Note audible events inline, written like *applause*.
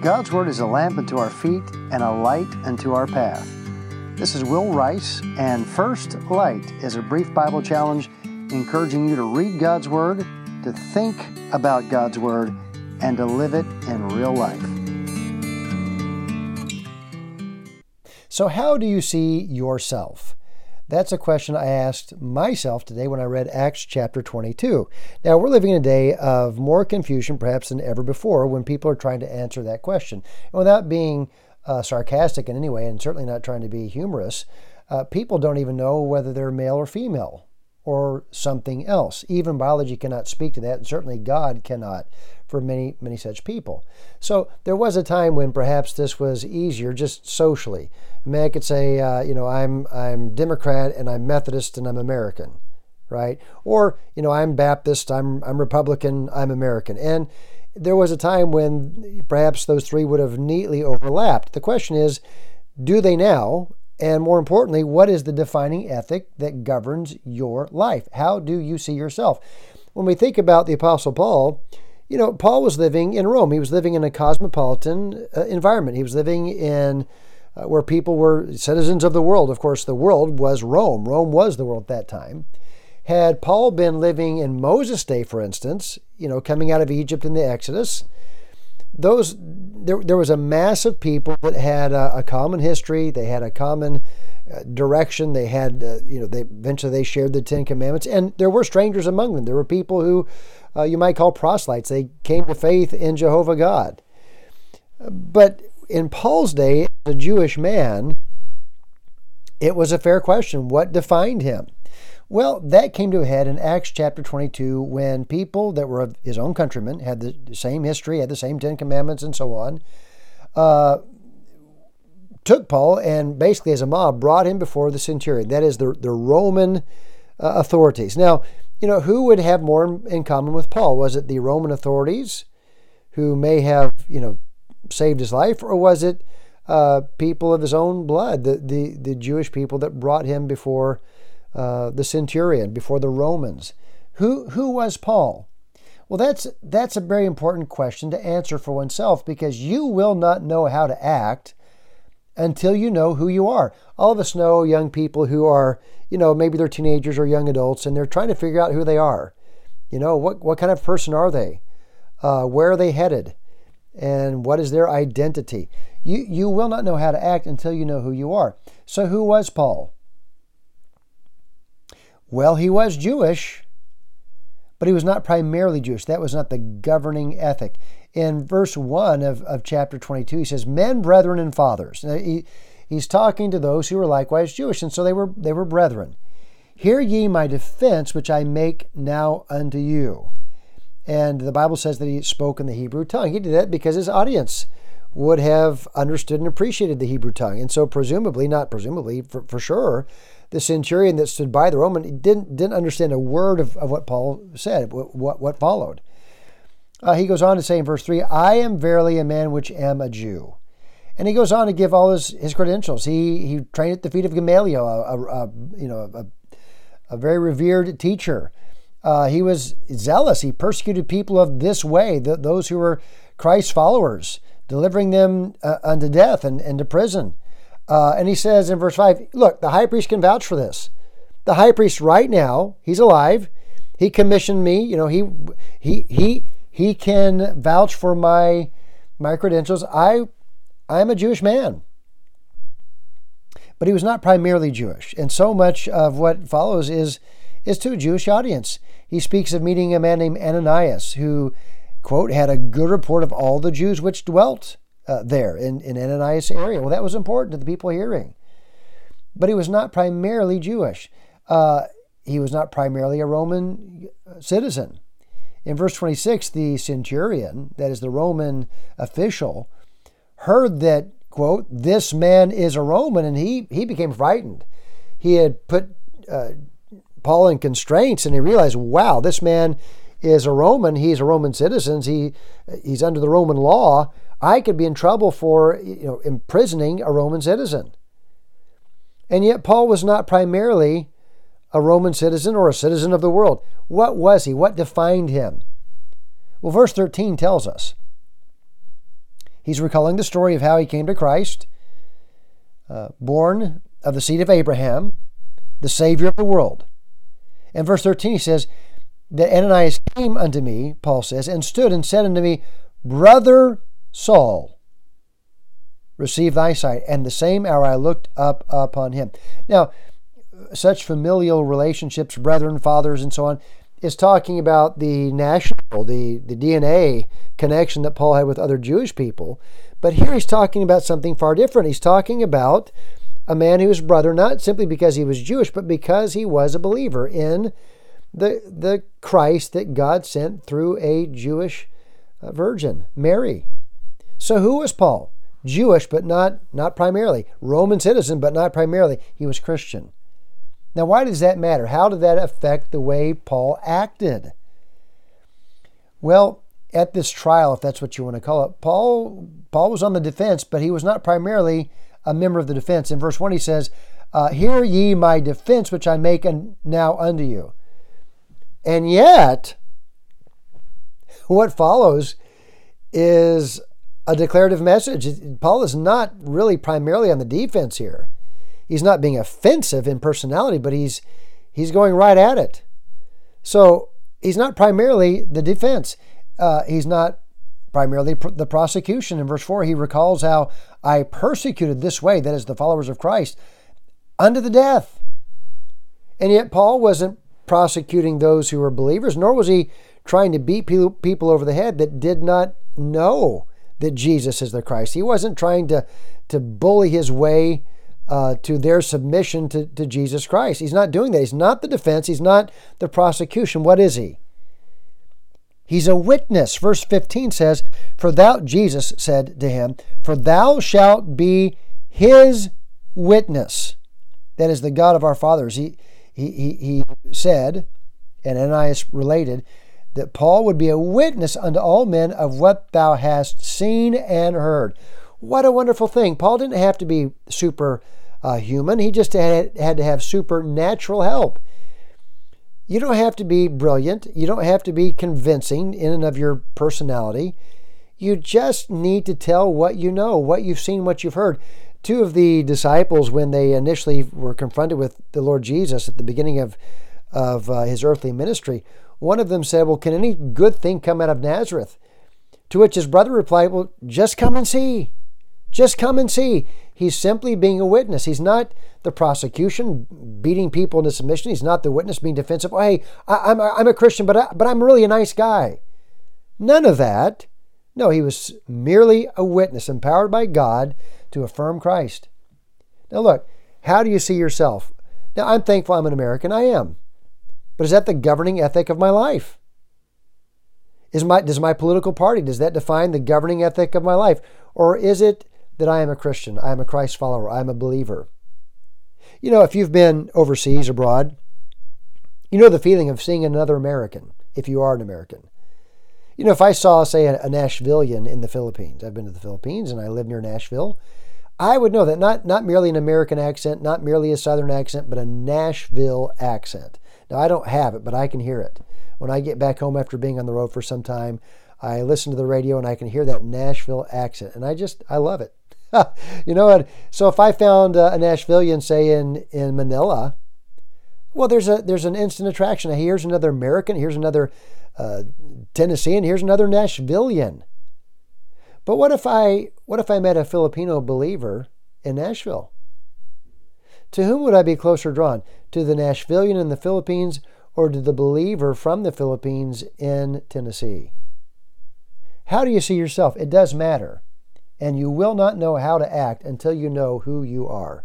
God's Word is a lamp unto our feet and a light unto our path. This is Will Rice, and First Light is a brief Bible challenge encouraging you to read God's Word, to think about God's Word, and to live it in real life. So, how do you see yourself? That's a question I asked myself today when I read Acts chapter 22. Now, we're living in a day of more confusion perhaps than ever before when people are trying to answer that question. And without being uh, sarcastic in any way, and certainly not trying to be humorous, uh, people don't even know whether they're male or female or something else. Even biology cannot speak to that, and certainly God cannot for many, many such people. So there was a time when perhaps this was easier just socially. I mean, I could say, uh, you know, I'm, I'm Democrat and I'm Methodist and I'm American, right? Or, you know, I'm Baptist, I'm, I'm Republican, I'm American. And there was a time when perhaps those three would have neatly overlapped. The question is, do they now? And more importantly, what is the defining ethic that governs your life? How do you see yourself? When we think about the Apostle Paul, you know, Paul was living in Rome. He was living in a cosmopolitan uh, environment. He was living in uh, where people were citizens of the world. Of course, the world was Rome. Rome was the world at that time. Had Paul been living in Moses' day, for instance, you know, coming out of Egypt in the Exodus, those there, there was a mass of people that had a, a common history. They had a common uh, direction. They had, uh, you know, they eventually they shared the Ten Commandments, and there were strangers among them. There were people who uh, you might call proselytes. They came to faith in Jehovah God. But in Paul's day, as a Jewish man, it was a fair question. What defined him? Well, that came to a head in Acts chapter 22 when people that were of his own countrymen, had the same history, had the same Ten Commandments, and so on, uh, took Paul and basically, as a mob, brought him before the centurion. That is the, the Roman uh, authorities. Now, you know, who would have more in common with Paul? Was it the Roman authorities who may have, you know, saved his life, or was it uh, people of his own blood, the, the, the Jewish people that brought him before uh, the centurion, before the Romans? Who, who was Paul? Well, that's, that's a very important question to answer for oneself because you will not know how to act until you know who you are. All of us know young people who are, you know, maybe they're teenagers or young adults and they're trying to figure out who they are. You know, what, what kind of person are they? Uh, where are they headed? And what is their identity? You, you will not know how to act until you know who you are. So, who was Paul? Well, he was Jewish, but he was not primarily Jewish. That was not the governing ethic in verse 1 of, of chapter 22, he says, Men, brethren, and fathers. Now, he, he's talking to those who were likewise Jewish, and so they were, they were brethren. Hear ye my defense, which I make now unto you. And the Bible says that he spoke in the Hebrew tongue. He did that because his audience would have understood and appreciated the Hebrew tongue. And so, presumably, not presumably, for, for sure, the centurion that stood by the Roman didn't, didn't understand a word of, of what Paul said, what, what, followed. Uh, he goes on to say in verse 3 I am verily a man which am a Jew. And he goes on to give all his, his credentials. He, he trained at the feet of Gamaliel, a, a, a you know, a, a, very revered teacher. Uh, he was zealous. He persecuted people of this way, the, those who were Christ's followers, delivering them uh, unto death and, and to prison. Uh, and he says in verse 5 Look, the high priest can vouch for this. The high priest, right now, he's alive. He commissioned me. You know, he, he, he, he can vouch for my my credentials. I I'm a Jewish man. But he was not primarily Jewish, and so much of what follows is is to a Jewish audience. He speaks of meeting a man named Ananias who quote had a good report of all the Jews which dwelt uh, there in, in Ananias area. Well, that was important to the people hearing. But he was not primarily Jewish. Uh, he was not primarily a Roman citizen. In verse 26, the centurion, that is the Roman official, heard that, quote, this man is a Roman, and he, he became frightened. He had put uh, Paul in constraints, and he realized, wow, this man is a Roman. He's a Roman citizen. He, he's under the Roman law. I could be in trouble for you know, imprisoning a Roman citizen. And yet, Paul was not primarily a Roman citizen or a citizen of the world. What was he? What defined him? Well, verse 13 tells us. He's recalling the story of how he came to Christ, uh, born of the seed of Abraham, the Savior of the world. In verse 13, he says, That Ananias came unto me, Paul says, and stood and said unto me, Brother Saul, receive thy sight. And the same hour I looked up upon him. Now, such familial relationships, brethren, fathers, and so on, is talking about the national, the, the DNA connection that Paul had with other Jewish people. But here he's talking about something far different. He's talking about a man who was brother, not simply because he was Jewish, but because he was a believer in the, the Christ that God sent through a Jewish uh, virgin, Mary. So who was Paul? Jewish, but not, not primarily. Roman citizen, but not primarily. He was Christian. Now, why does that matter? How did that affect the way Paul acted? Well, at this trial, if that's what you want to call it, Paul Paul was on the defense, but he was not primarily a member of the defense. In verse one, he says, uh, "Hear ye my defense, which I make now unto you." And yet, what follows is a declarative message. Paul is not really primarily on the defense here he's not being offensive in personality, but he's he's going right at it. So he's not primarily the defense. Uh, he's not primarily pr- the prosecution. In verse 4, he recalls how I persecuted this way, that is, the followers of Christ, unto the death. And yet, Paul wasn't prosecuting those who were believers, nor was he trying to beat people over the head that did not know that Jesus is the Christ. He wasn't trying to, to bully his way uh, to their submission to, to Jesus Christ. He's not doing that. He's not the defense. He's not the prosecution. What is he? He's a witness. Verse 15 says, For thou, Jesus said to him, For thou shalt be his witness. That is the God of our fathers. He, he, he, he said, and Ananias related, that Paul would be a witness unto all men of what thou hast seen and heard. What a wonderful thing. Paul didn't have to be super uh, human. He just had, had to have supernatural help. You don't have to be brilliant. You don't have to be convincing in and of your personality. You just need to tell what you know, what you've seen, what you've heard. Two of the disciples, when they initially were confronted with the Lord Jesus at the beginning of, of uh, his earthly ministry, one of them said, Well, can any good thing come out of Nazareth? To which his brother replied, Well, just come and see. Just come and see. He's simply being a witness. He's not the prosecution beating people into submission. He's not the witness being defensive. Oh, hey, I, am I'm, I'm a Christian, but, I, but I'm really a nice guy. None of that. No, he was merely a witness, empowered by God to affirm Christ. Now, look, how do you see yourself? Now, I'm thankful I'm an American. I am. But is that the governing ethic of my life? Is my, does my political party, does that define the governing ethic of my life? Or is it that I am a Christian, I am a Christ follower, I am a believer. You know, if you've been overseas, abroad, you know the feeling of seeing another American, if you are an American. You know, if I saw, say, a, Nashvilleian in the Philippines, I've been to the Philippines and I live near Nashville, I would know that not, not merely an American accent, not merely a Southern accent, but a Nashville accent. Now, I don't have it, but I can hear it. When I get back home after being on the road for some time, I listen to the radio and I can hear that Nashville accent, and I just, I love it. *laughs* you know what? So if I found uh, a Nashvilleian, say in in Manila, well, there's a there's an instant attraction. Here's another American. Here's another uh, Tennessean. Here's another Nashvilleian. But what if I what if I met a Filipino believer in Nashville? To whom would I be closer drawn? To the Nashvilleian in the Philippines or to the believer from the Philippines in Tennessee? How do you see yourself? It does matter and you will not know how to act until you know who you are.